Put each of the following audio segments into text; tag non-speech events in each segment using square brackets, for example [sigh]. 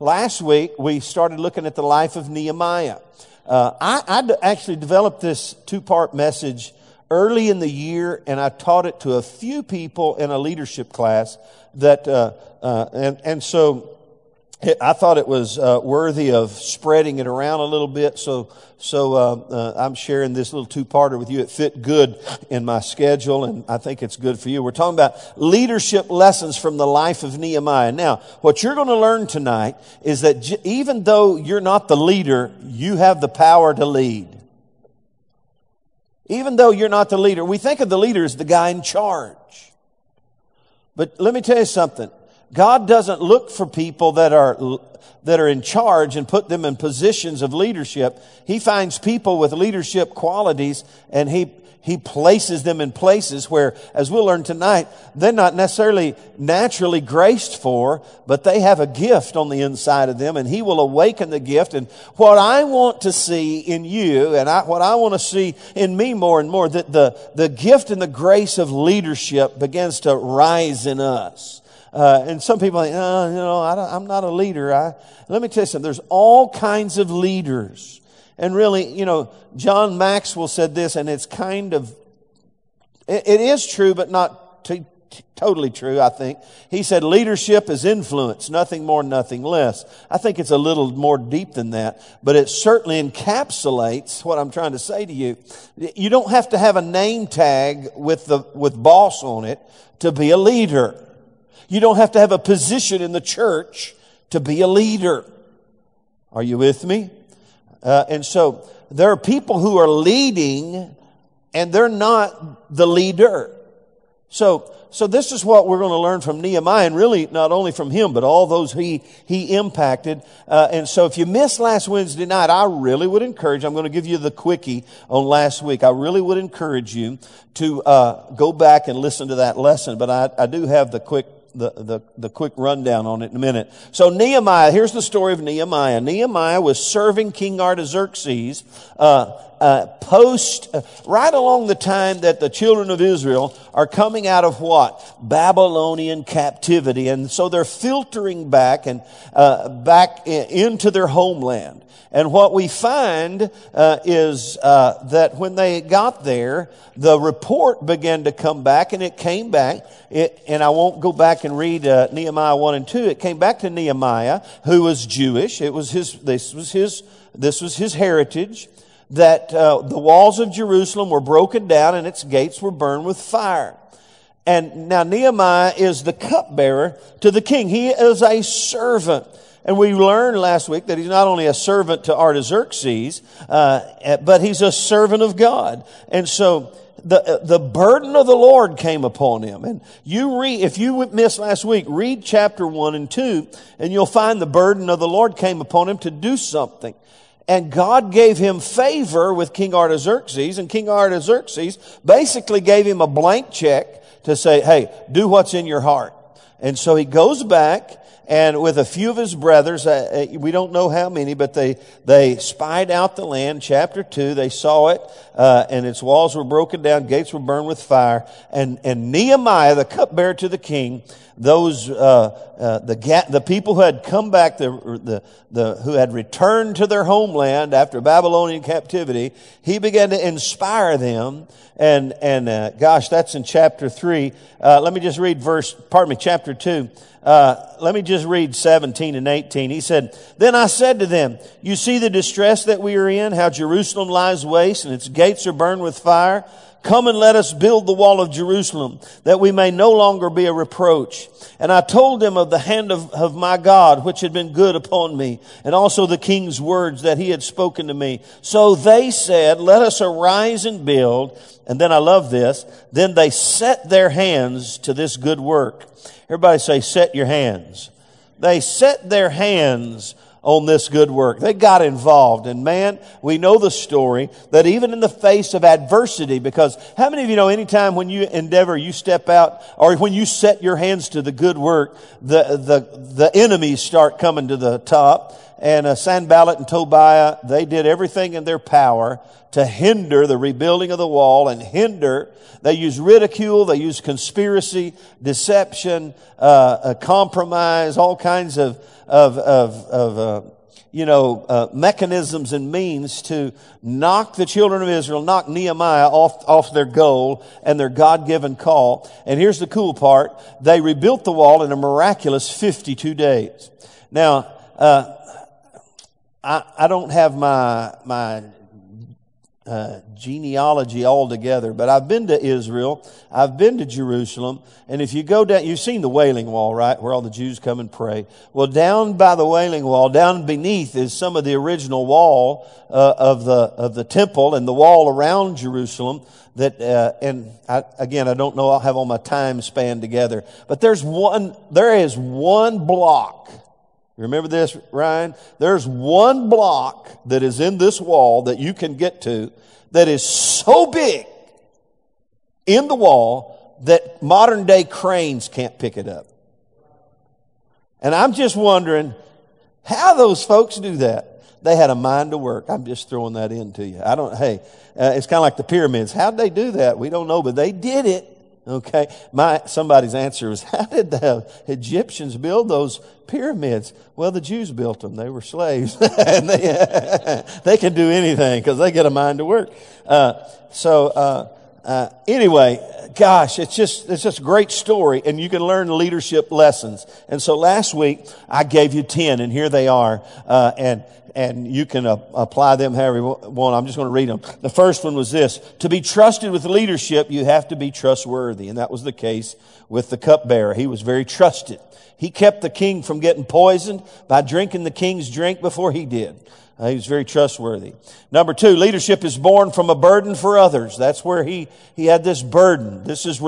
Last week, we started looking at the life of Nehemiah. Uh, I, I d- actually developed this two part message early in the year, and I taught it to a few people in a leadership class. That uh, uh, and and so I thought it was uh, worthy of spreading it around a little bit, so so uh, uh, I'm sharing this little two-parter with you. It fit good in my schedule, and I think it's good for you. We're talking about leadership lessons from the life of Nehemiah. Now, what you're going to learn tonight is that j- even though you're not the leader, you have the power to lead. Even though you're not the leader, we think of the leader as the guy in charge. But let me tell you something. God doesn't look for people that are, that are in charge and put them in positions of leadership. He finds people with leadership qualities and he, he places them in places where, as we'll learn tonight, they're not necessarily naturally graced for, but they have a gift on the inside of them and he will awaken the gift. And what I want to see in you and I, what I want to see in me more and more, that the, the gift and the grace of leadership begins to rise in us. Uh, and some people oh, you know, I am not a leader. I, let me tell you something. There's all kinds of leaders. And really, you know, John Maxwell said this, and it's kind of, it, it is true, but not t- t- totally true, I think. He said, leadership is influence, nothing more, nothing less. I think it's a little more deep than that, but it certainly encapsulates what I'm trying to say to you. You don't have to have a name tag with the, with boss on it to be a leader. You don't have to have a position in the church to be a leader. Are you with me? Uh, and so there are people who are leading and they're not the leader. So, so this is what we're going to learn from Nehemiah and really not only from him, but all those he, he impacted. Uh, and so if you missed last Wednesday night, I really would encourage, I'm going to give you the quickie on last week. I really would encourage you to, uh, go back and listen to that lesson. But I, I do have the quick the, the, the quick rundown on it in a minute. So Nehemiah, here's the story of Nehemiah. Nehemiah was serving King Artaxerxes, uh, uh, post, uh, right along the time that the children of Israel are coming out of what? Babylonian captivity. And so they're filtering back and, uh, back into their homeland. And what we find uh, is uh, that when they got there, the report began to come back, and it came back. It, and I won't go back and read uh, Nehemiah one and two. It came back to Nehemiah, who was Jewish. It was his. This was his. This was his heritage. That uh, the walls of Jerusalem were broken down and its gates were burned with fire. And now Nehemiah is the cupbearer to the king. He is a servant. And we learned last week that he's not only a servant to Artaxerxes, uh, but he's a servant of God. And so the, the burden of the Lord came upon him. And you read, if you missed last week, read chapter one and two, and you'll find the burden of the Lord came upon him to do something. And God gave him favor with King Artaxerxes, and King Artaxerxes basically gave him a blank check to say, hey, do what's in your heart. And so he goes back and with a few of his brothers, uh, uh, we don't know how many, but they, they spied out the land, chapter 2. They saw it, uh, and its walls were broken down, gates were burned with fire. And, and Nehemiah, the cupbearer to the king, those, uh, uh the, the people who had come back, the, the, the, who had returned to their homeland after Babylonian captivity, he began to inspire them. And, and, uh, gosh, that's in chapter 3. let me just read verse, pardon me, chapter 2. Uh, let me just read 17 and 18. He said, Then I said to them, You see the distress that we are in, how Jerusalem lies waste and its gates are burned with fire. Come and let us build the wall of Jerusalem, that we may no longer be a reproach. And I told them of the hand of, of my God, which had been good upon me, and also the king's words that he had spoken to me. So they said, Let us arise and build. And then I love this. Then they set their hands to this good work. Everybody say, set your hands. They set their hands on this good work. They got involved. And man, we know the story that even in the face of adversity, because how many of you know anytime when you endeavor, you step out, or when you set your hands to the good work, the, the, the enemies start coming to the top. And uh, Sanballat and Tobiah, they did everything in their power to hinder the rebuilding of the wall and hinder. They use ridicule, they use conspiracy, deception, uh, uh, compromise, all kinds of of, of, of uh, you know, uh, mechanisms and means to knock the children of Israel, knock Nehemiah off, off their goal and their God-given call. And here's the cool part. They rebuilt the wall in a miraculous 52 days. Now, uh, I, I don't have my, my uh, genealogy altogether, but I've been to Israel. I've been to Jerusalem. And if you go down, you've seen the Wailing Wall, right? Where all the Jews come and pray. Well, down by the Wailing Wall, down beneath is some of the original wall uh, of the of the temple and the wall around Jerusalem. That uh, and I, again, I don't know. I'll have all my time span together, but there's one. There is one block Remember this, Ryan? There's one block that is in this wall that you can get to that is so big in the wall that modern day cranes can't pick it up. And I'm just wondering how those folks do that. They had a mind to work. I'm just throwing that into you. I don't, hey, uh, it's kind of like the pyramids. How'd they do that? We don't know, but they did it. Okay. My, somebody's answer was, [laughs] how did the Egyptians build those pyramids? Well, the Jews built them. They were slaves. [laughs] and they, [laughs] they can do anything because they get a mind to work. Uh, so, uh, uh, anyway, gosh, it's just, it's just a great story and you can learn leadership lessons. And so last week I gave you 10 and here they are. Uh, and, and you can uh, apply them however you want. I'm just going to read them. The first one was this. To be trusted with leadership, you have to be trustworthy. And that was the case with the cupbearer. He was very trusted. He kept the king from getting poisoned by drinking the king's drink before he did. Uh, he was very trustworthy. Number two, leadership is born from a burden for others. That's where he, he had this burden. This is,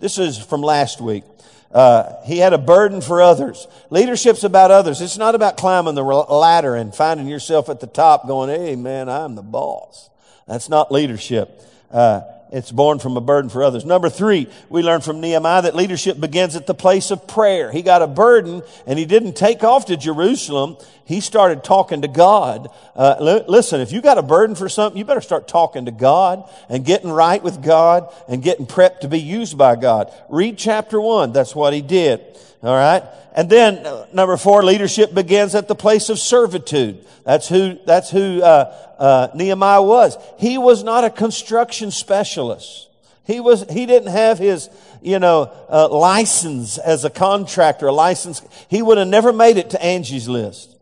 this is from last week. Uh, he had a burden for others. Leadership's about others. It's not about climbing the ladder and finding yourself at the top going, hey man, I'm the boss. That's not leadership. Uh, it's born from a burden for others. Number three, we learn from Nehemiah that leadership begins at the place of prayer. He got a burden and he didn't take off to Jerusalem. He started talking to God. Uh, l- listen, if you got a burden for something, you better start talking to God and getting right with God and getting prepped to be used by God. Read chapter one. That's what he did. All right. And then uh, number four, leadership begins at the place of servitude. That's who, that's who, uh, uh, Nehemiah was. He was not a construction specialist. He was, he didn't have his, you know, uh, license as a contractor, a license. He would have never made it to Angie's list.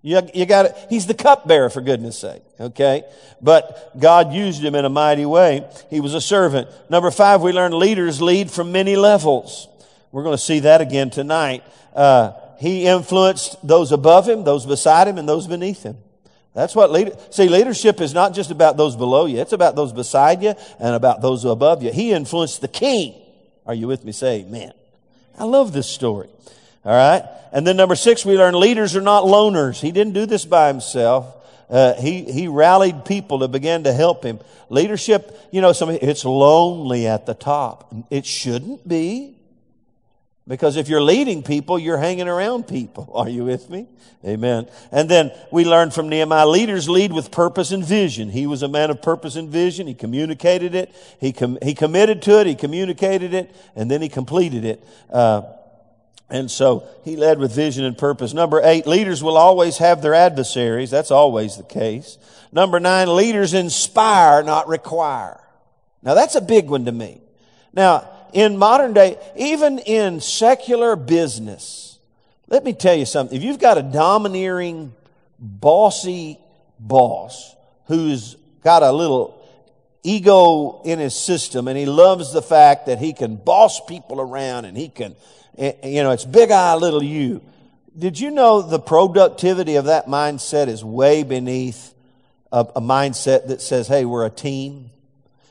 You, you got it. He's the cupbearer, for goodness sake. Okay. But God used him in a mighty way. He was a servant. Number five, we learn leaders lead from many levels. We're going to see that again tonight. Uh, he influenced those above him, those beside him, and those beneath him. That's what leader, see, leadership is not just about those below you. It's about those beside you and about those above you. He influenced the king. Are you with me? Say amen. I love this story. All right. And then number six, we learn leaders are not loners. He didn't do this by himself. Uh, he, he rallied people to begin to help him. Leadership, you know, some, it's lonely at the top. It shouldn't be. Because if you're leading people, you're hanging around people. [laughs] Are you with me? Amen. And then we learn from Nehemiah, leaders lead with purpose and vision. He was a man of purpose and vision. He communicated it. He, com- he committed to it. He communicated it. And then he completed it. Uh, and so he led with vision and purpose. Number eight, leaders will always have their adversaries. That's always the case. Number nine, leaders inspire, not require. Now that's a big one to me. Now, in modern day, even in secular business, let me tell you something. If you've got a domineering, bossy boss who's got a little ego in his system and he loves the fact that he can boss people around and he can, Eh, eh, you know, it's big I, little you. Did you know the productivity of that mindset is way beneath a, a mindset that says, hey, we're a team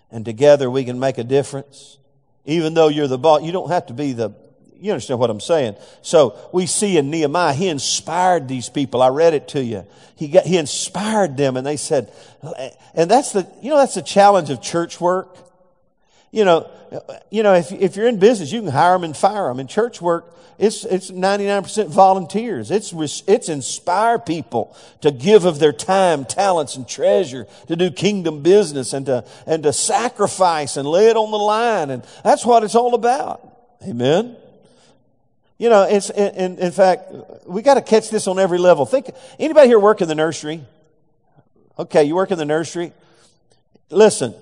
and together we can make a difference? Even though you're the boss, you don't have to be the, you understand what I'm saying? So we see in Nehemiah, he inspired these people. I read it to you. He got, he inspired them and they said, and that's the, you know, that's the challenge of church work. You know, you know, if, if you're in business, you can hire them and fire them. In church work, it's, it's 99% volunteers. It's, it's inspire people to give of their time, talents, and treasure to do kingdom business and to, and to sacrifice and lay it on the line. And that's what it's all about. Amen. You know, it's, in, in fact, we got to catch this on every level. Think, anybody here work in the nursery? Okay, you work in the nursery. Listen,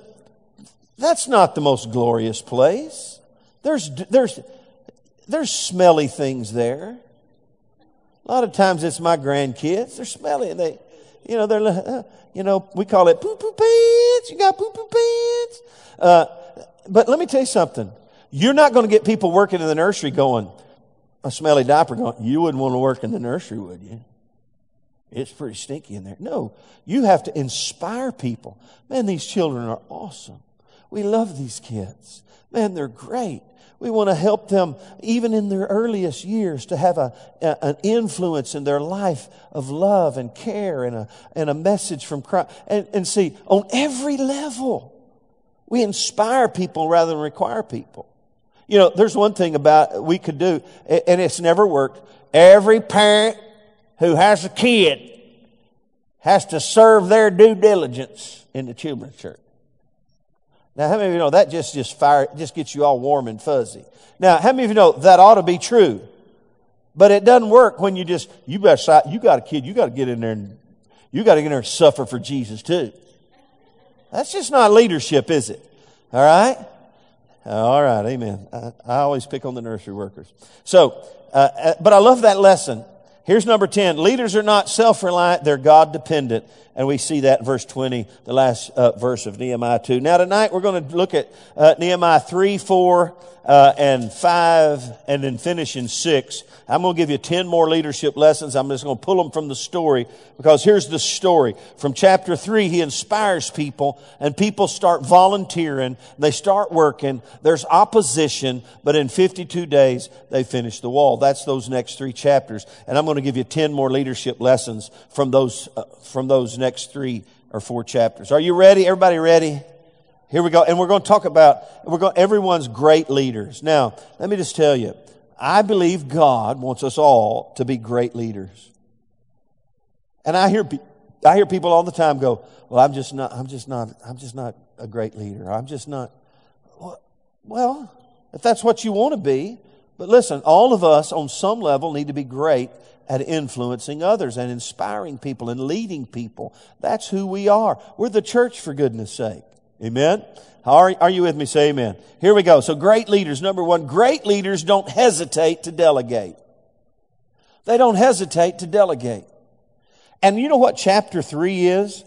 that's not the most glorious place. There's, there's, there's smelly things there. A lot of times it's my grandkids. They're smelly. They, you know, they're, [laughs] you know, we call it poo poo pants. You got poo poo pants. Uh, but let me tell you something. You're not going to get people working in the nursery going, a smelly diaper going, you wouldn't want to work in the nursery, would you? It's pretty stinky in there. No, you have to inspire people. Man, these children are awesome. We love these kids. Man, they're great. We want to help them, even in their earliest years, to have a, a, an influence in their life of love and care and a, and a message from Christ. And, and see, on every level, we inspire people rather than require people. You know, there's one thing about we could do, and it's never worked. Every parent who has a kid has to serve their due diligence in the children's church. Now, how many of you know that just, just fire, just gets you all warm and fuzzy? Now, how many of you know that ought to be true? But it doesn't work when you just, you better, you got a kid, you got to get in there and, you got to get in there and suffer for Jesus too. That's just not leadership, is it? All right? All right, amen. I, I always pick on the nursery workers. So, uh, uh but I love that lesson. Here's number 10. Leaders are not self-reliant, they're God-dependent. And we see that in verse 20, the last uh, verse of Nehemiah 2. Now tonight we're going to look at uh, Nehemiah 3, 4, uh, and 5, and then finish in 6. I'm going to give you 10 more leadership lessons. I'm just going to pull them from the story because here's the story. From chapter 3, he inspires people and people start volunteering. They start working. There's opposition, but in 52 days, they finish the wall. That's those next three chapters. And I'm going to give you 10 more leadership lessons from those, uh, from those next three or four chapters. Are you ready? Everybody ready? Here we go. And we're going to talk about, we're going, everyone's great leaders. Now, let me just tell you, I believe God wants us all to be great leaders. And I hear, I hear people all the time go, well, I'm just not, I'm just not, I'm just not a great leader. I'm just not, well, if that's what you want to be, but listen, all of us on some level need to be great at influencing others and inspiring people and leading people. That's who we are. We're the church for goodness sake. Amen? Are, are you with me? Say amen. Here we go. So great leaders. Number one, great leaders don't hesitate to delegate. They don't hesitate to delegate. And you know what chapter three is?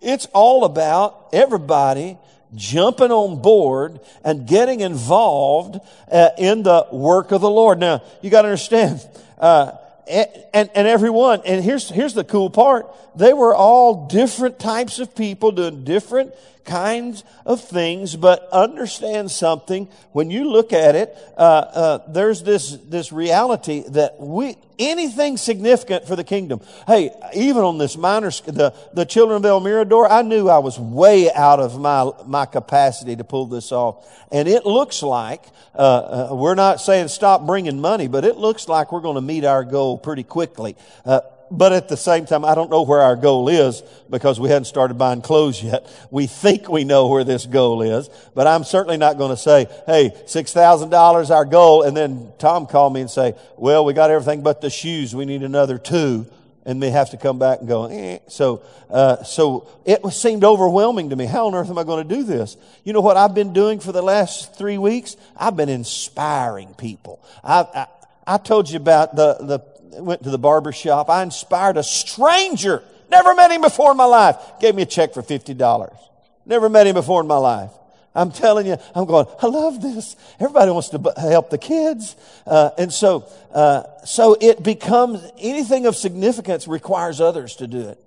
It's all about everybody jumping on board and getting involved uh, in the work of the Lord. Now, you got to understand, uh, and, and everyone, and here's, here's the cool part. They were all different types of people doing different kinds of things, but understand something. When you look at it, uh, uh, there's this, this reality that we, anything significant for the kingdom. Hey, even on this minor, the, the children of El Mirador, I knew I was way out of my, my capacity to pull this off. And it looks like, uh, uh we're not saying stop bringing money, but it looks like we're going to meet our goal pretty quickly. Uh, but at the same time, I don't know where our goal is because we hadn't started buying clothes yet. We think we know where this goal is, but I'm certainly not going to say, hey, $6,000 our goal. And then Tom called me and say, well, we got everything but the shoes. We need another two. And we have to come back and go, eh. So, uh, so it seemed overwhelming to me. How on earth am I going to do this? You know what I've been doing for the last three weeks? I've been inspiring people. I, I, I told you about the, the went to the barber shop. I inspired a stranger. Never met him before in my life. Gave me a check for $50. Never met him before in my life. I'm telling you, I'm going, I love this. Everybody wants to help the kids. Uh, and so, uh, so it becomes anything of significance requires others to do it.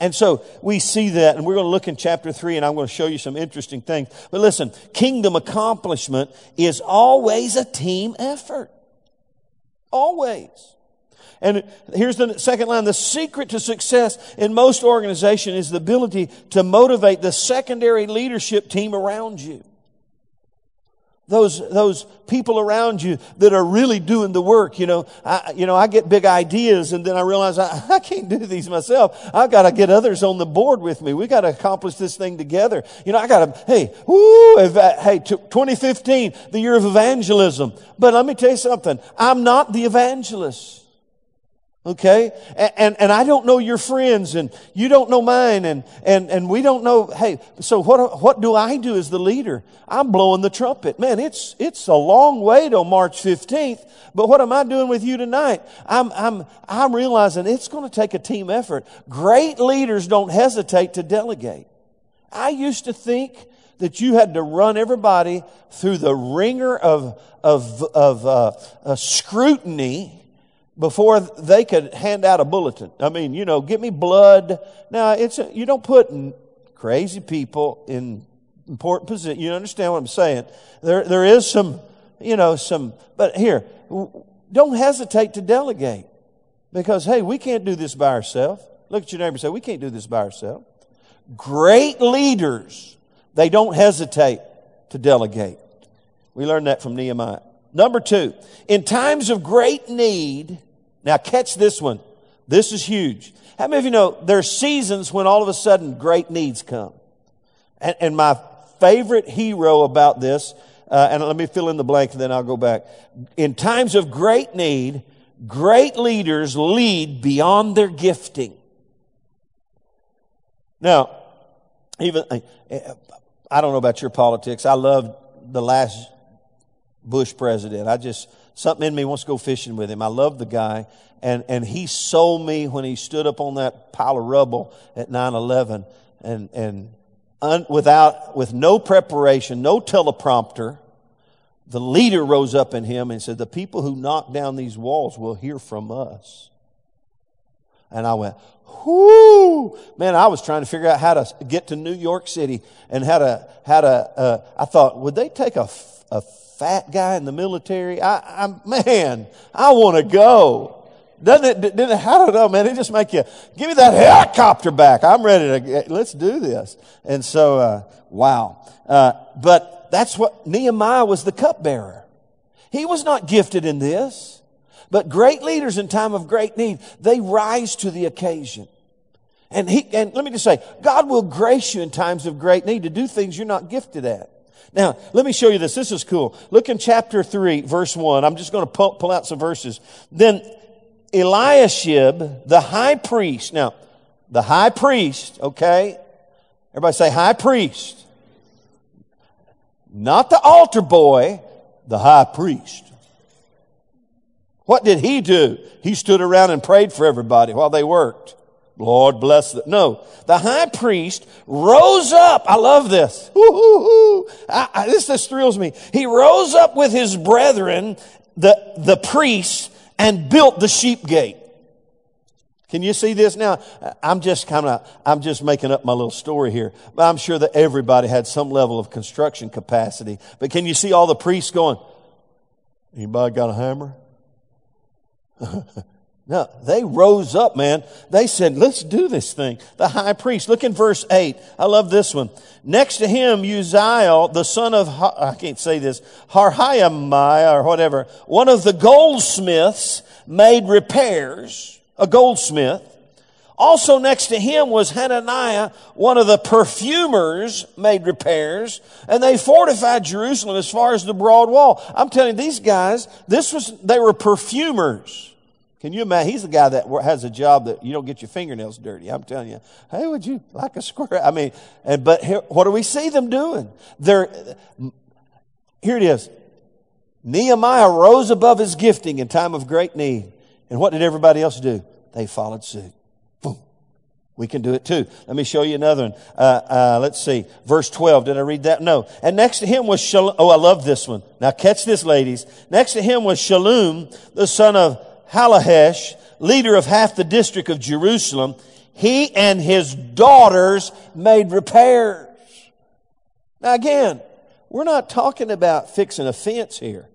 And so we see that, and we're going to look in chapter three, and I'm going to show you some interesting things. But listen, kingdom accomplishment is always a team effort. Always. And here's the second line. The secret to success in most organizations is the ability to motivate the secondary leadership team around you. those, those people around you that are really doing the work. You know, I, you know, I get big ideas and then I realize I, [laughs] I can't do these myself. I've got to get others on the board with me. We got to accomplish this thing together. You know, I got to, hey, woo, uh, hey, 2015, the year of evangelism. But let me tell you something. I'm not the evangelist. Okay? And, and, and, I don't know your friends and you don't know mine and, and, and we don't know, hey, so what, what do I do as the leader? I'm blowing the trumpet. Man, it's, it's a long way till March 15th, but what am I doing with you tonight? I'm, I'm, I'm realizing it's going to take a team effort. Great leaders don't hesitate to delegate. I used to think that you had to run everybody through the ringer of, of, of uh, uh, scrutiny before they could hand out a bulletin. I mean, you know, give me blood. Now, it's a, you don't put crazy people in important position. You understand what I'm saying? There, there is some, you know, some, but here, don't hesitate to delegate because, hey, we can't do this by ourselves. Look at your neighbor and say, we can't do this by ourselves. Great leaders, they don't hesitate to delegate. We learned that from Nehemiah. Number two, in times of great need, now catch this one. This is huge. How many of you know there are seasons when all of a sudden great needs come? And, and my favorite hero about this, uh, and let me fill in the blank and then I'll go back. In times of great need, great leaders lead beyond their gifting. Now, even, I don't know about your politics. I love the last Bush president. I just, something in me wants to go fishing with him. I love the guy. And, and he sold me when he stood up on that pile of rubble at 9-11 and, and un, without, with no preparation, no teleprompter, the leader rose up in him and said, the people who knock down these walls will hear from us. And I went, whoo, man, I was trying to figure out how to get to New York City and how to, how to, uh, I thought, would they take a, a fat guy in the military. I, I man, I want to go. Doesn't it, it, I don't know, man. It just make you, give me that helicopter back. I'm ready to, let's do this. And so, uh, wow. Uh, but that's what, Nehemiah was the cupbearer. He was not gifted in this. But great leaders in time of great need, they rise to the occasion. And he, and let me just say, God will grace you in times of great need to do things you're not gifted at. Now, let me show you this. This is cool. Look in chapter 3, verse 1. I'm just going to pull, pull out some verses. Then Eliashib, the high priest. Now, the high priest, okay? Everybody say high priest. Not the altar boy, the high priest. What did he do? He stood around and prayed for everybody while they worked. Lord bless them. No, the high priest rose up. I love this. I, I, this this thrills me. He rose up with his brethren, the the priests, and built the sheep gate. Can you see this now? I'm just kind of, I'm just making up my little story here. But I'm sure that everybody had some level of construction capacity. But can you see all the priests going, anybody got a hammer? [laughs] No, they rose up, man. They said, let's do this thing. The high priest. Look in verse 8. I love this one. Next to him, Uzziel, the son of, I can't say this, Harhaiah or whatever, one of the goldsmiths made repairs, a goldsmith. Also next to him was Hananiah, one of the perfumers made repairs, and they fortified Jerusalem as far as the broad wall. I'm telling you, these guys, this was, they were perfumers. Can you imagine? He's the guy that has a job that you don't get your fingernails dirty. I'm telling you. Hey, would you like a square? I mean, and, but here, what do we see them doing? They're, here it is. Nehemiah rose above his gifting in time of great need. And what did everybody else do? They followed suit. Boom. We can do it too. Let me show you another one. Uh, uh, let's see. Verse 12. Did I read that? No. And next to him was Shalom. Oh, I love this one. Now catch this, ladies. Next to him was Shalom, the son of Hallohesh, leader of half the district of Jerusalem, he and his daughters made repairs. Now again, we're not talking about fixing a fence here.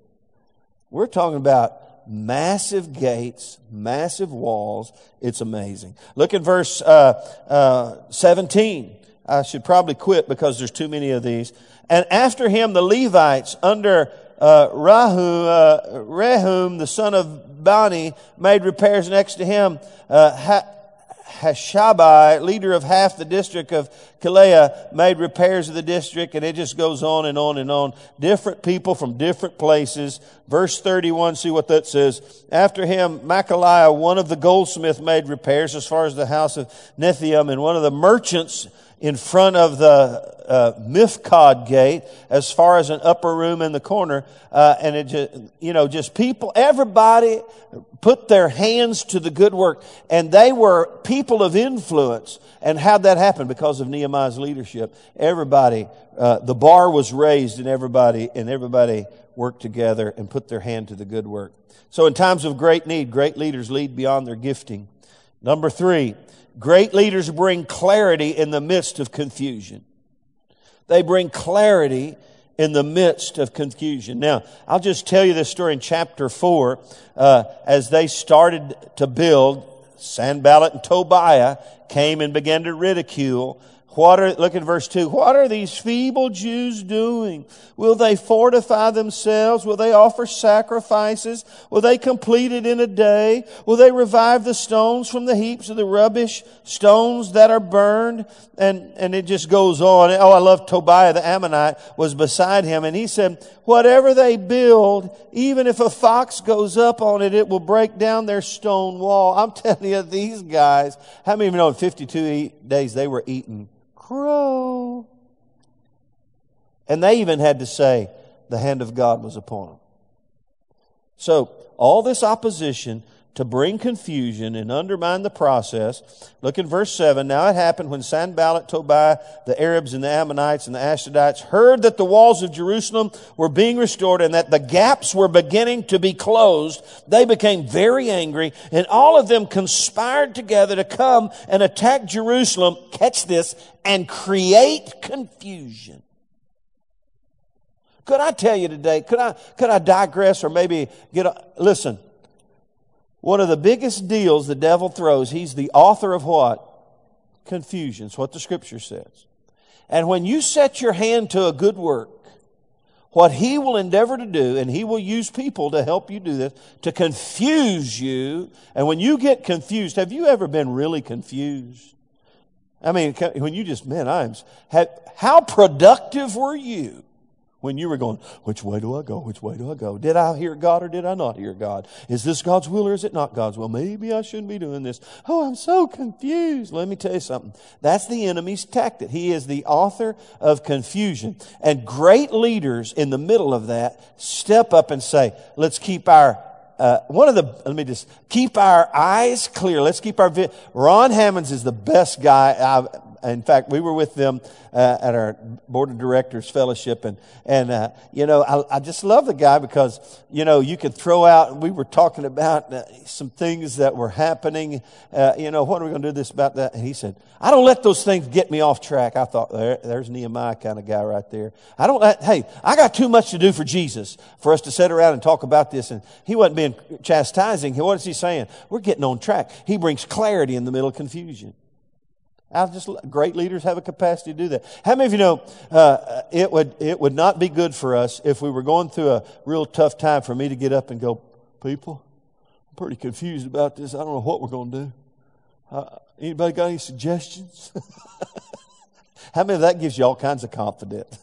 We're talking about massive gates, massive walls. It's amazing. Look at verse uh, uh, 17. I should probably quit because there's too many of these. And after him, the Levites under uh, Rahu, uh, Rehum, the son of Bani, made repairs next to him. Uh, ha- Hashabai, leader of half the district of Keilah, made repairs of the district, and it just goes on and on and on. Different people from different places. Verse 31, see what that says. After him, Machaliah, one of the goldsmith, made repairs as far as the house of Nethium, and one of the merchants in front of the uh, Miphkad gate as far as an upper room in the corner. Uh, and it just, you know, just people, everybody put their hands to the good work. And they were people of influence. And how'd that happen? Because of Nehemiah's leadership. Everybody, uh, the bar was raised and everybody, and everybody worked together and put their hand to the good work. So in times of great need, great leaders lead beyond their gifting. Number three, Great leaders bring clarity in the midst of confusion. They bring clarity in the midst of confusion. Now, I'll just tell you this story in chapter 4. Uh, as they started to build, Sanballat and Tobiah came and began to ridicule what are, look at verse 2. What are these feeble Jews doing? Will they fortify themselves? Will they offer sacrifices? Will they complete it in a day? Will they revive the stones from the heaps of the rubbish, stones that are burned? And, and it just goes on. Oh, I love Tobiah the Ammonite was beside him and he said, whatever they build, even if a fox goes up on it, it will break down their stone wall. I'm [laughs] telling you, these guys, how many of you know in 52 days they were eating crow. And they even had to say, the hand of God was upon them. So, all this opposition to bring confusion and undermine the process. Look in verse 7. Now it happened when Sanballat, Tobiah, the Arabs and the Ammonites and the Ashdodites heard that the walls of Jerusalem were being restored and that the gaps were beginning to be closed, they became very angry and all of them conspired together to come and attack Jerusalem, catch this, and create confusion. Could I tell you today, could I, could I digress or maybe get a, listen, one of the biggest deals the devil throws, he's the author of what? Confusion. It's what the scripture says. And when you set your hand to a good work, what he will endeavor to do, and he will use people to help you do this, to confuse you. And when you get confused, have you ever been really confused? I mean, when you just, man, I'm, how productive were you? When you were going, which way do I go? Which way do I go? Did I hear God or did I not hear God? Is this God's will or is it not God's will? Maybe I shouldn't be doing this. Oh, I'm so confused. Let me tell you something. That's the enemy's tactic. He is the author of confusion. And great leaders in the middle of that step up and say, let's keep our uh, one of the, let me just keep our eyes clear. Let's keep our, vi- Ron Hammonds is the best guy I've, in fact, we were with them uh, at our board of directors fellowship, and and uh, you know, I, I, just love the guy because you know you could throw out. We were talking about uh, some things that were happening. Uh, you know, what are we going to do this about that? And he said, "I don't let those things get me off track." I thought, there, there's Nehemiah kind of guy right there. I don't let. Hey, I got too much to do for Jesus for us to sit around and talk about this. And he wasn't being chastising. What is he saying? We're getting on track. He brings clarity in the middle of confusion. I just great leaders have a capacity to do that. How many of you know uh, it would it would not be good for us if we were going through a real tough time for me to get up and go, people, I'm pretty confused about this. I don't know what we're going to do. Uh, anybody got any suggestions? [laughs] How many of that gives you all kinds of confidence?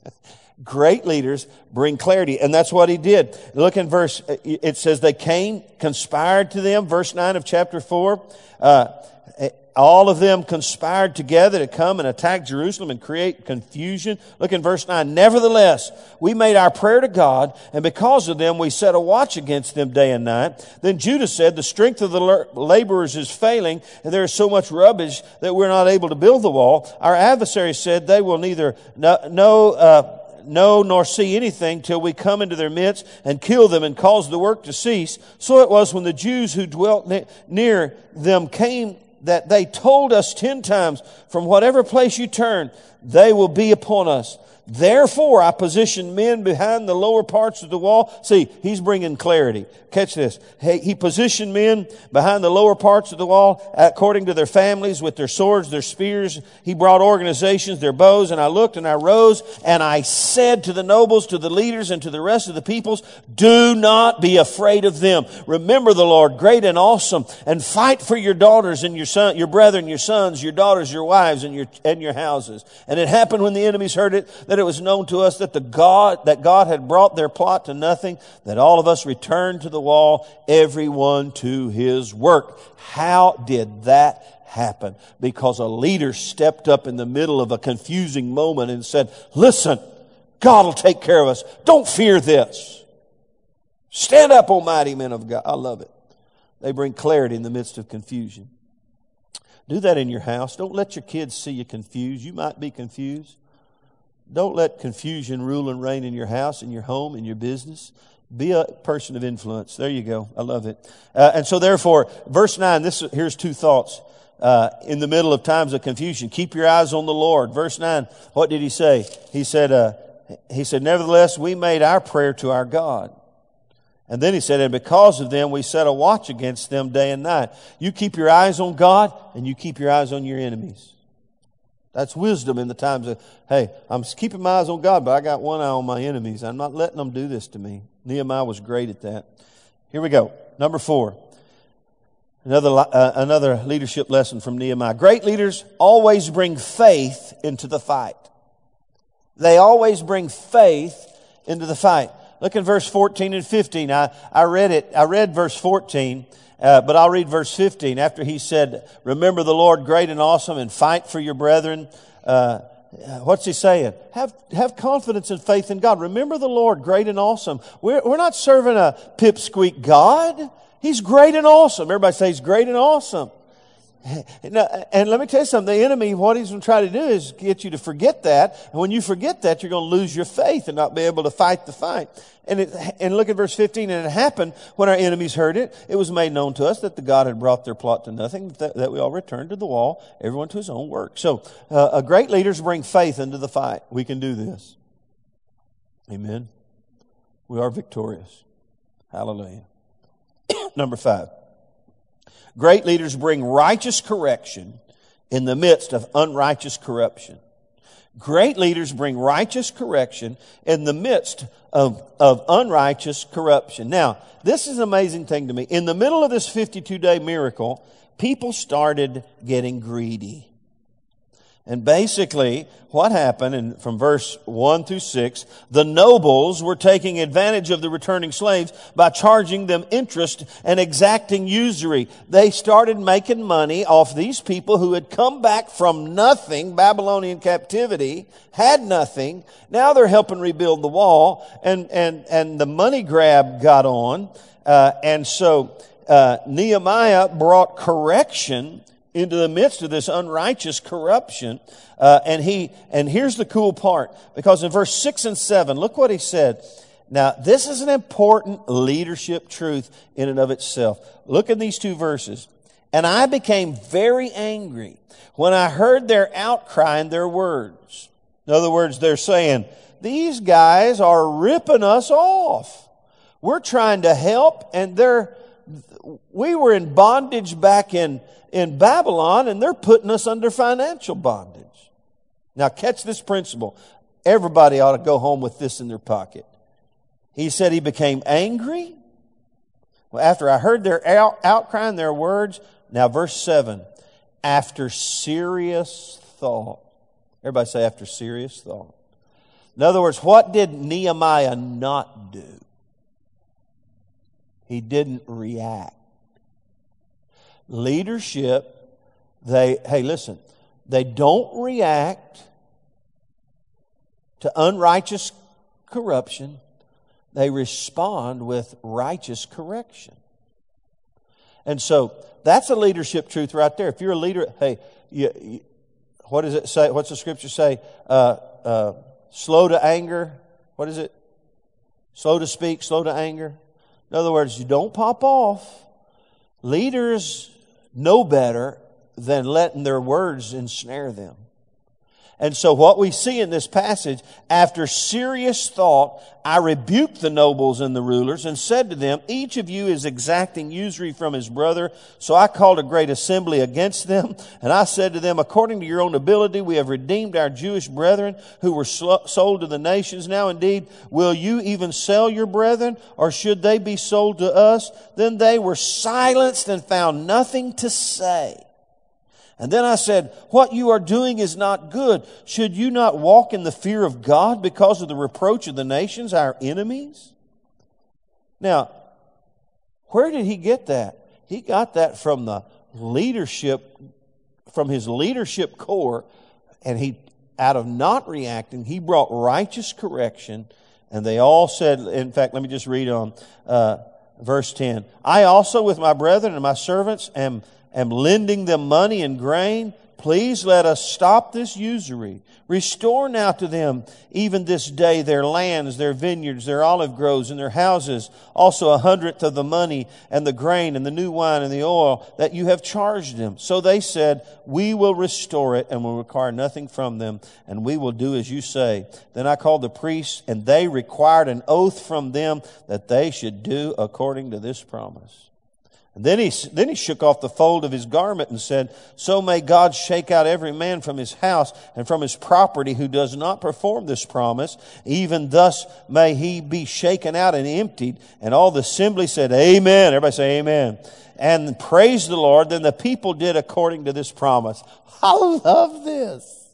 [laughs] Great leaders bring clarity, and that's what he did. Look in verse, it says they came, conspired to them, verse 9 of chapter 4. Uh, all of them conspired together to come and attack Jerusalem and create confusion. Look in verse 9. Nevertheless, we made our prayer to God, and because of them, we set a watch against them day and night. Then Judah said, The strength of the laborers is failing, and there is so much rubbish that we're not able to build the wall. Our adversaries said, They will neither know, uh, know nor see anything till we come into their midst and kill them and cause the work to cease. So it was when the Jews who dwelt near them came that they told us ten times, from whatever place you turn, they will be upon us. Therefore, I positioned men behind the lower parts of the wall. See, he's bringing clarity. Catch this. Hey, he positioned men behind the lower parts of the wall according to their families with their swords, their spears. He brought organizations, their bows, and I looked and I rose and I said to the nobles, to the leaders, and to the rest of the peoples, do not be afraid of them. Remember the Lord, great and awesome, and fight for your daughters and your son, your brethren, your sons, your daughters, your wives, and your, and your houses. And it happened when the enemies heard it that it was known to us that the God, that God had brought their plot to nothing, that all of us returned to the wall, everyone to his work. How did that happen? Because a leader stepped up in the middle of a confusing moment and said, listen, God will take care of us. Don't fear this. Stand up, almighty men of God. I love it. They bring clarity in the midst of confusion. Do that in your house. Don't let your kids see you confused. You might be confused. Don't let confusion rule and reign in your house, in your home, in your business. Be a person of influence. There you go. I love it. Uh, and so therefore, verse 9, this, here's two thoughts. Uh, in the middle of times of confusion, keep your eyes on the Lord. Verse 9, what did he say? He said, uh, he said, nevertheless, we made our prayer to our God. And then he said, and because of them, we set a watch against them day and night. You keep your eyes on God and you keep your eyes on your enemies. That's wisdom in the times of, hey, I'm keeping my eyes on God, but I got one eye on my enemies. I'm not letting them do this to me. Nehemiah was great at that. Here we go. Number four. Another, uh, another leadership lesson from Nehemiah. Great leaders always bring faith into the fight. They always bring faith into the fight. Look at verse 14 and 15. I, I read it. I read verse 14. Uh, but I'll read verse 15 after he said, Remember the Lord great and awesome and fight for your brethren. Uh, what's he saying? Have, have confidence and faith in God. Remember the Lord great and awesome. We're, we're not serving a pipsqueak God. He's great and awesome. Everybody says great and awesome. [laughs] And let me tell you something. The enemy, what he's going to try to do is get you to forget that. And when you forget that, you're going to lose your faith and not be able to fight the fight. And, it, and look at verse 15. And it happened when our enemies heard it. It was made known to us that the God had brought their plot to nothing, that, that we all returned to the wall, everyone to his own work. So, uh, a great leaders bring faith into the fight. We can do this. Amen. We are victorious. Hallelujah. [coughs] Number five. Great leaders bring righteous correction in the midst of unrighteous corruption. Great leaders bring righteous correction in the midst of, of unrighteous corruption. Now, this is an amazing thing to me. In the middle of this 52 day miracle, people started getting greedy. And basically, what happened in, from verse 1 through 6, the nobles were taking advantage of the returning slaves by charging them interest and exacting usury. They started making money off these people who had come back from nothing, Babylonian captivity, had nothing. Now they're helping rebuild the wall, and, and, and the money grab got on. Uh, and so uh, Nehemiah brought correction into the midst of this unrighteous corruption. Uh, and he, and here's the cool part, because in verse six and seven, look what he said. Now, this is an important leadership truth in and of itself. Look at these two verses. And I became very angry when I heard their outcry and their words. In other words, they're saying, these guys are ripping us off. We're trying to help and they're, we were in bondage back in in Babylon and they're putting us under financial bondage. Now catch this principle. Everybody ought to go home with this in their pocket. He said he became angry. Well, after I heard their out, outcry and their words, now verse 7, after serious thought. Everybody say after serious thought. In other words, what did Nehemiah not do? He didn't react leadership, they, hey, listen, they don't react to unrighteous corruption. They respond with righteous correction. And so that's a leadership truth right there. If you're a leader, hey, you, you, what does it say? What's the scripture say? Uh, uh, slow to anger. What is it? Slow to speak, slow to anger. In other words, you don't pop off. Leaders know better than letting their words ensnare them. And so what we see in this passage, after serious thought, I rebuked the nobles and the rulers and said to them, each of you is exacting usury from his brother. So I called a great assembly against them. And I said to them, according to your own ability, we have redeemed our Jewish brethren who were sold to the nations. Now indeed, will you even sell your brethren or should they be sold to us? Then they were silenced and found nothing to say. And then I said, What you are doing is not good. Should you not walk in the fear of God because of the reproach of the nations, our enemies? Now, where did he get that? He got that from the leadership, from his leadership core, and he, out of not reacting, he brought righteous correction, and they all said, in fact, let me just read on uh, verse 10. I also, with my brethren and my servants, am am lending them money and grain, please let us stop this usury. Restore now to them even this day their lands, their vineyards, their olive groves, and their houses, also a hundredth of the money and the grain and the new wine and the oil that you have charged them. So they said, We will restore it and will require nothing from them, and we will do as you say. Then I called the priests, and they required an oath from them that they should do according to this promise. Then he, then he shook off the fold of his garment and said, So may God shake out every man from his house and from his property who does not perform this promise. Even thus may he be shaken out and emptied. And all the assembly said, Amen. Everybody say Amen. And praise the Lord. Then the people did according to this promise. I love this.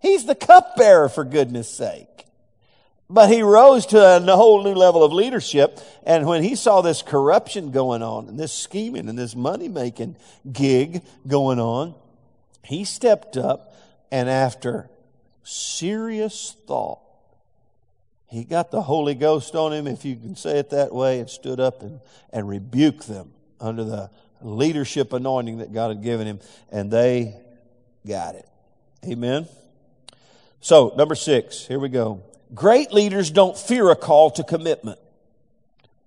He's the cupbearer for goodness sake. But he rose to a whole new level of leadership. And when he saw this corruption going on and this scheming and this money making gig going on, he stepped up and after serious thought, he got the Holy Ghost on him, if you can say it that way, and stood up and, and rebuked them under the leadership anointing that God had given him. And they got it. Amen. So, number six, here we go. Great leaders don't fear a call to commitment.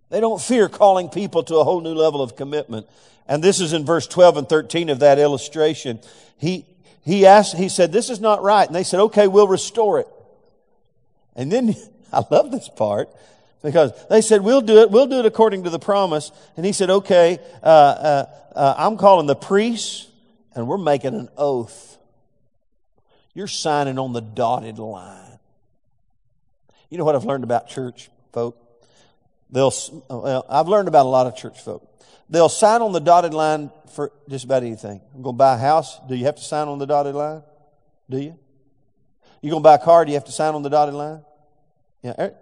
They don't fear calling people to a whole new level of commitment. And this is in verse 12 and 13 of that illustration. He, he asked, he said, this is not right. And they said, okay, we'll restore it. And then, [laughs] I love this part because they said, we'll do it. We'll do it according to the promise. And he said, okay, uh, uh, uh, I'm calling the priests and we're making an oath. You're signing on the dotted line. You know what I've learned about church folk? They'll, well, I've learned about a lot of church folk. They'll sign on the dotted line for just about anything. I'm going to buy a house. Do you have to sign on the dotted line? Do you? You're going to buy a car? Do you have to sign on the dotted line? Yeah. Er,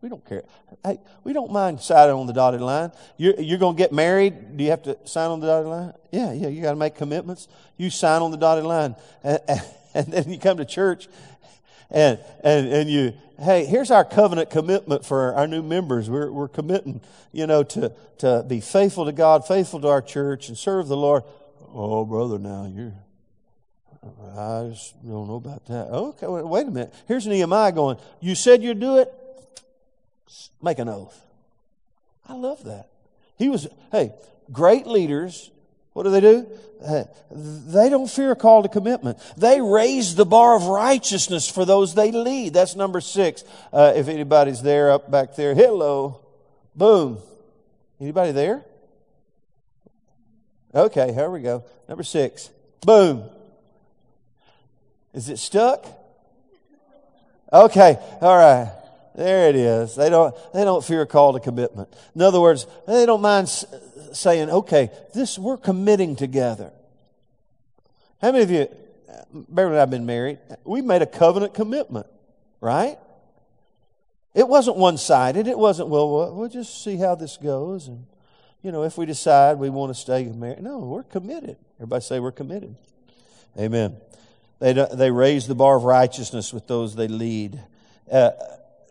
we don't care. Hey, we don't mind signing on the dotted line. You're, you're going to get married. Do you have to sign on the dotted line? Yeah, yeah. You got to make commitments. You sign on the dotted line. And, and, [laughs] and then you come to church and, and, and you, hey, here's our covenant commitment for our new members. We're, we're committing, you know, to, to be faithful to God, faithful to our church, and serve the Lord. Oh, brother, now you're, I just don't know about that. Okay, wait, wait a minute. Here's Nehemiah going, You said you'd do it? Make an oath. I love that. He was, hey, great leaders what do they do? They don't fear a call to commitment. They raise the bar of righteousness for those they lead. That's number six. Uh, if anybody's there up back there, hello. Boom. Anybody there? Okay, here we go. Number six. Boom. Is it stuck? Okay, all right. There it is. They don't, they don't fear a call to commitment. In other words, they don't mind saying, okay, this, we're committing together. How many of you, Beverly and I have been married, we made a covenant commitment, right? It wasn't one sided. It wasn't, well, we'll just see how this goes. And, you know, if we decide we want to stay married. No, we're committed. Everybody say we're committed. Amen. They, they raise the bar of righteousness with those they lead. Uh,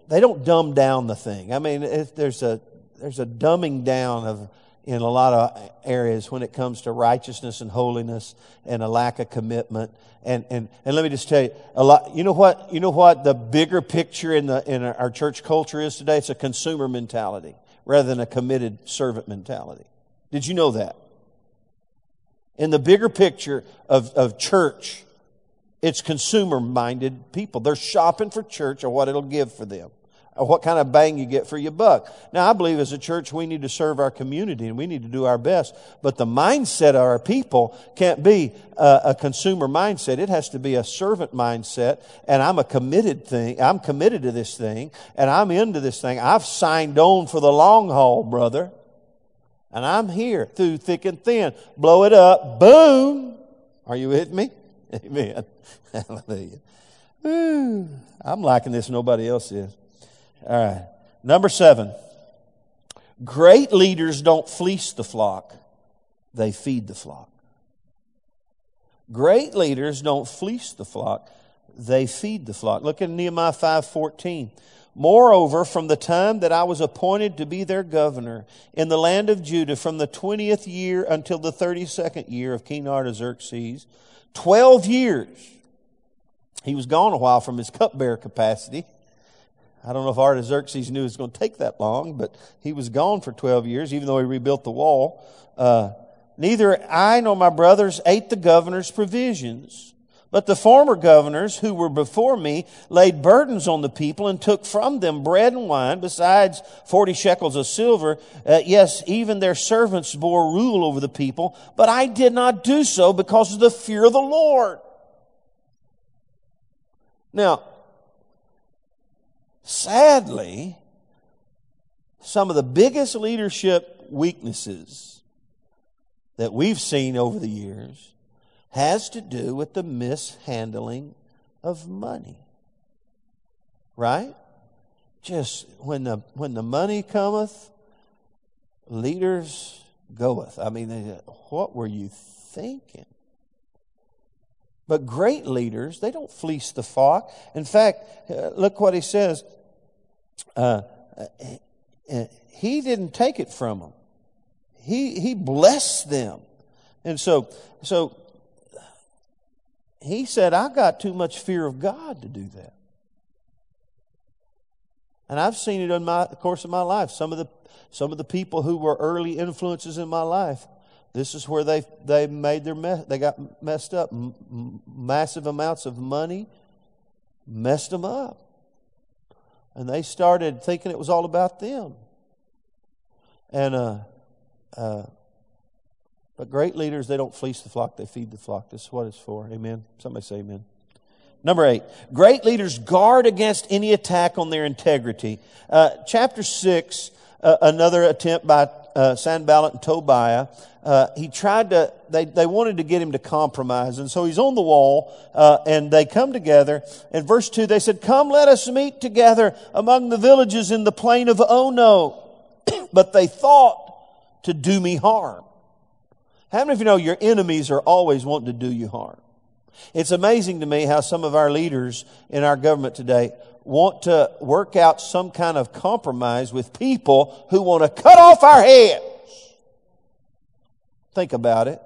they don't dumb down the thing. I mean, there's a, there's a dumbing down of, in a lot of areas when it comes to righteousness and holiness and a lack of commitment. And, and, and let me just tell you, a lot, you know what, you know what the bigger picture in the, in our church culture is today? It's a consumer mentality rather than a committed servant mentality. Did you know that? In the bigger picture of, of church, It's consumer minded people. They're shopping for church or what it'll give for them, what kind of bang you get for your buck. Now, I believe as a church we need to serve our community and we need to do our best. But the mindset of our people can't be a, a consumer mindset. It has to be a servant mindset. And I'm a committed thing. I'm committed to this thing and I'm into this thing. I've signed on for the long haul, brother. And I'm here through thick and thin. Blow it up. Boom. Are you with me? [laughs] Amen. [laughs] Hallelujah. Woo. I'm liking this. Nobody else is. All right. Number seven. Great leaders don't fleece the flock. They feed the flock. Great leaders don't fleece the flock. They feed the flock. Look at Nehemiah 5:14. Moreover, from the time that I was appointed to be their governor in the land of Judah, from the 20th year until the 32nd year of King Artaxerxes, 12 years. He was gone a while from his cupbearer capacity. I don't know if Artaxerxes knew it was going to take that long, but he was gone for 12 years, even though he rebuilt the wall. Uh, neither I nor my brothers ate the governor's provisions but the former governors who were before me laid burdens on the people and took from them bread and wine, besides 40 shekels of silver. Uh, yes, even their servants bore rule over the people, but I did not do so because of the fear of the Lord. Now, sadly, some of the biggest leadership weaknesses that we've seen over the years has to do with the mishandling of money. Right? Just when the when the money cometh, leaders goeth. I mean, what were you thinking? But great leaders, they don't fleece the flock. In fact, uh, look what he says. Uh, uh, uh, he didn't take it from them. He he blessed them, and so so he said, I got too much fear of God to do that. And I've seen it in my, the course of my life. Some of the, some of the people who were early influences in my life, this is where they, they made their mess, they got messed up. M- massive amounts of money messed them up. And they started thinking it was all about them. And, uh, uh, but great leaders, they don't fleece the flock, they feed the flock. This is what it's for. Amen. Somebody say amen. Number eight, great leaders guard against any attack on their integrity. Uh, chapter six, uh, another attempt by uh, Sanballat and Tobiah. Uh, he tried to, they, they wanted to get him to compromise. And so he's on the wall, uh, and they come together. In verse 2, they said, Come, let us meet together among the villages in the plain of Ono. [coughs] but they thought to do me harm. How many of you know your enemies are always wanting to do you harm? It's amazing to me how some of our leaders in our government today want to work out some kind of compromise with people who want to cut off our heads. Think about it.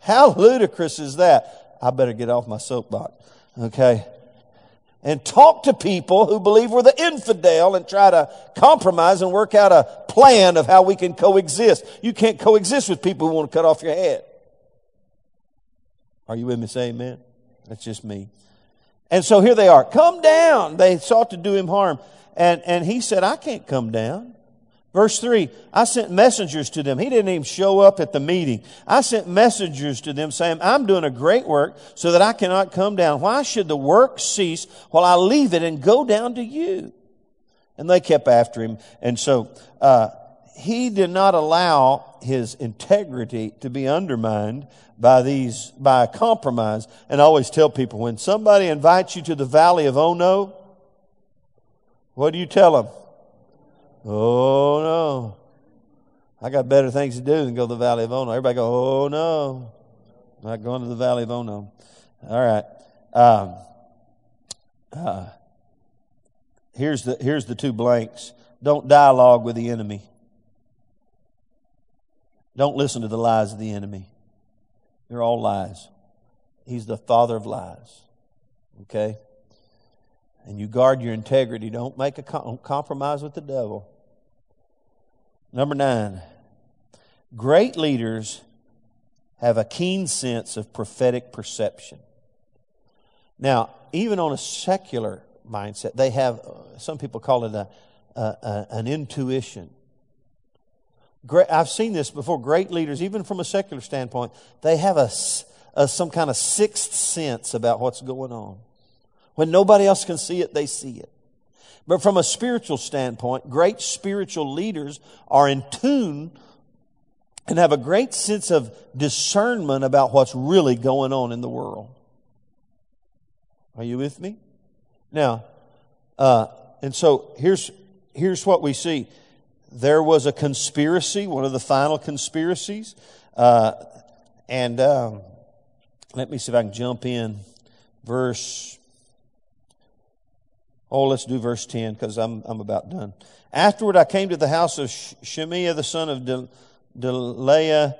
How ludicrous is that? I better get off my soapbox. Okay and talk to people who believe we're the infidel and try to compromise and work out a plan of how we can coexist. You can't coexist with people who want to cut off your head. Are you with me? Say amen. That's just me. And so here they are. Come down. They sought to do him harm. And, and he said, I can't come down. Verse 3, I sent messengers to them. He didn't even show up at the meeting. I sent messengers to them saying, I'm doing a great work so that I cannot come down. Why should the work cease while I leave it and go down to you? And they kept after him. And so, uh, he did not allow his integrity to be undermined by these, by a compromise. And I always tell people when somebody invites you to the valley of Ono, what do you tell them? Oh no. I got better things to do than go to the Valley of Ono. Everybody go, oh no. I'm not going to the Valley of Ono. All right. Um, uh, here's the here's the two blanks. Don't dialogue with the enemy. Don't listen to the lies of the enemy. They're all lies. He's the father of lies. Okay? And you guard your integrity. Don't make a com- compromise with the devil. Number nine, great leaders have a keen sense of prophetic perception. Now, even on a secular mindset, they have, some people call it a, a, a an intuition. I've seen this before. Great leaders, even from a secular standpoint, they have a, a, some kind of sixth sense about what's going on. When nobody else can see it, they see it. But from a spiritual standpoint, great spiritual leaders are in tune and have a great sense of discernment about what's really going on in the world. Are you with me? Now, uh, and so here's here's what we see. There was a conspiracy, one of the final conspiracies, uh, and um, let me see if I can jump in. Verse Oh, let's do verse 10 because I'm, I'm about done. Afterward, I came to the house of Shemaiah, the son of De- Delaiah,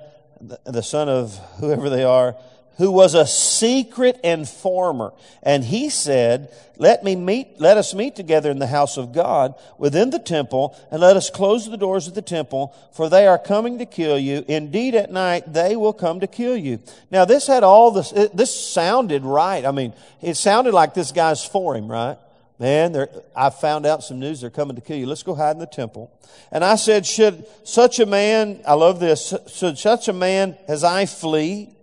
the son of whoever they are, who was a secret informer. And he said, let me meet, let us meet together in the house of God within the temple and let us close the doors of the temple for they are coming to kill you. Indeed, at night they will come to kill you. Now this had all this, this sounded right. I mean, it sounded like this guy's for him, right? Man, there I found out some news they're coming to kill you. Let's go hide in the temple. And I said, should such a man, I love this, should such a man as I flee?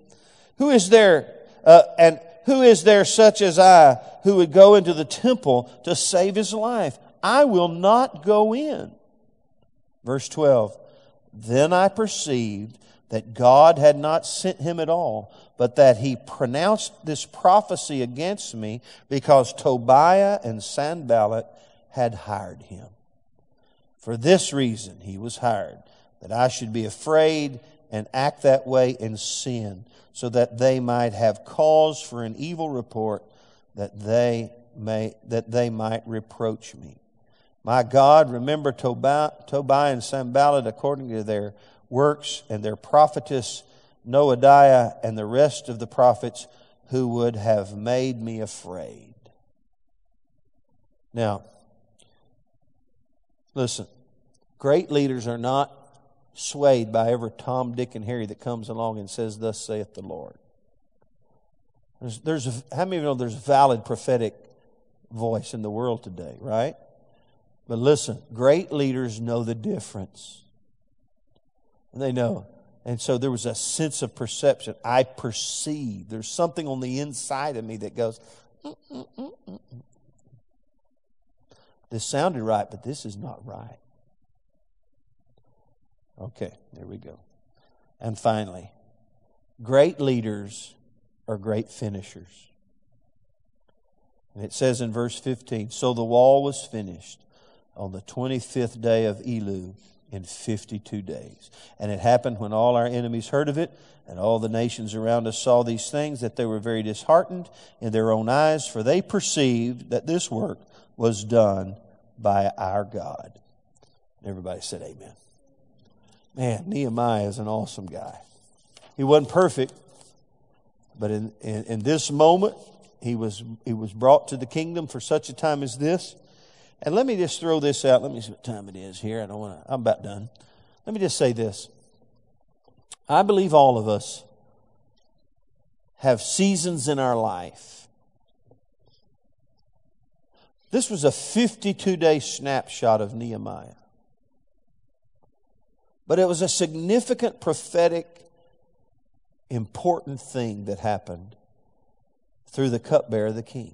Who is there, uh, and who is there such as I who would go into the temple to save his life? I will not go in. Verse 12. Then I perceived that God had not sent him at all, but that he pronounced this prophecy against me because Tobiah and Sanballat had hired him. For this reason he was hired, that I should be afraid and act that way in sin, so that they might have cause for an evil report, that they may that they might reproach me. My God, remember Tobiah, Tobiah and Sanballat according to their works and their prophetess Noadiah and the rest of the prophets who would have made me afraid. Now, listen, great leaders are not swayed by every Tom, Dick, and Harry that comes along and says, Thus saith the Lord. There's, there's a, how many of you know there's a valid prophetic voice in the world today, right? But listen, great leaders know the difference. They know and so there was a sense of perception. I perceive. There's something on the inside of me that goes, mm, mm, mm, this sounded right, but this is not right. Okay, there we go. And finally, great leaders are great finishers. And it says in verse 15 So the wall was finished on the 25th day of Elul in 52 days. And it happened when all our enemies heard of it, and all the nations around us saw these things, that they were very disheartened in their own eyes, for they perceived that this work was done by our God. Everybody said, Amen. Man, Nehemiah is an awesome guy. He wasn't perfect, but in, in, in this moment, he was, he was brought to the kingdom for such a time as this. And let me just throw this out. Let me see what time it is here. I don't want to, I'm about done. Let me just say this. I believe all of us have seasons in our life. This was a 52 day snapshot of Nehemiah. But it was a significant prophetic, important thing that happened through the cupbearer, the king.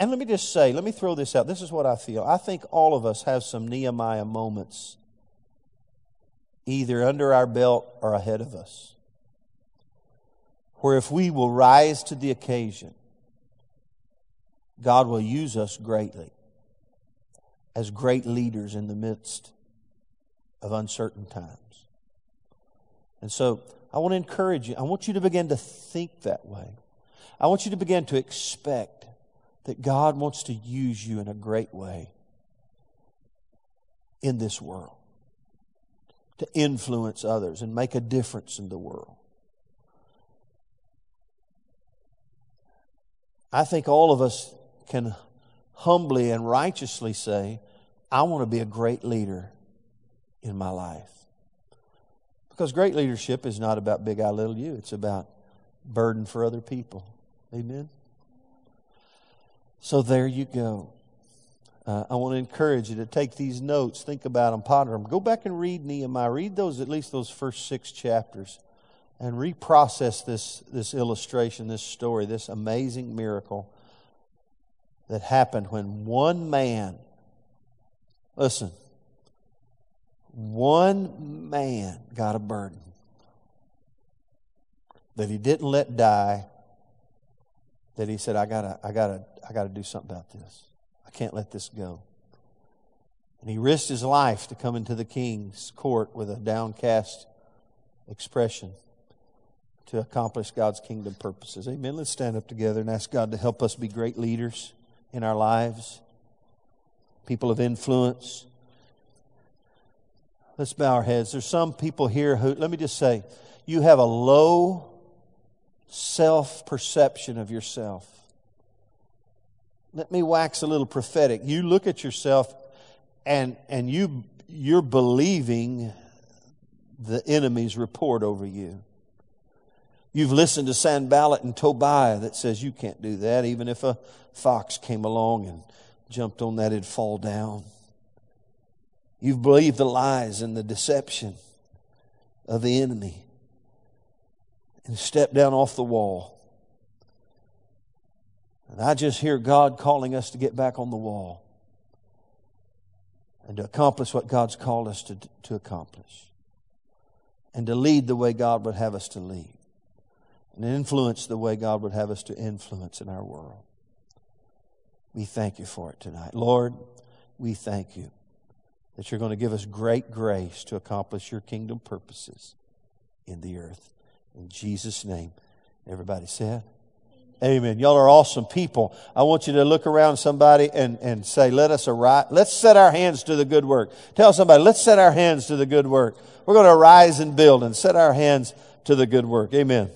And let me just say, let me throw this out. This is what I feel. I think all of us have some Nehemiah moments, either under our belt or ahead of us, where if we will rise to the occasion, God will use us greatly as great leaders in the midst of uncertain times. And so I want to encourage you. I want you to begin to think that way. I want you to begin to expect that God wants to use you in a great way in this world to influence others and make a difference in the world. I think all of us can humbly and righteously say, I want to be a great leader in my life. Because great leadership is not about big I, little you. It's about burden for other people. Amen. So there you go. Uh, I want to encourage you to take these notes, think about them, ponder them. Go back and read Nehemiah. Read those, at least those first six chapters, and reprocess this, this illustration, this story, this amazing miracle that happened when one man, listen, one man got a burden that he didn't let die, that he said, I gotta, I gotta, I gotta do something about this. I can't let this go. And he risked his life to come into the king's court with a downcast expression to accomplish God's kingdom purposes. Amen. Let's stand up together and ask God to help us be great leaders in our lives, people of influence. Let's bow our heads. There's some people here who, let me just say, you have a low self perception of yourself. Let me wax a little prophetic. You look at yourself and, and you, you're believing the enemy's report over you. You've listened to Sanballat and Tobiah that says you can't do that. Even if a fox came along and jumped on that, it'd fall down. You've believed the lies and the deception of the enemy and stepped down off the wall. And I just hear God calling us to get back on the wall and to accomplish what God's called us to, to accomplish and to lead the way God would have us to lead and influence the way God would have us to influence in our world. We thank you for it tonight. Lord, we thank you that you're going to give us great grace to accomplish your kingdom purposes in the earth. In Jesus' name. Everybody said, Amen. Y'all are awesome people. I want you to look around somebody and, and say, let us arise. Let's set our hands to the good work. Tell somebody, let's set our hands to the good work. We're going to arise and build and set our hands to the good work. Amen.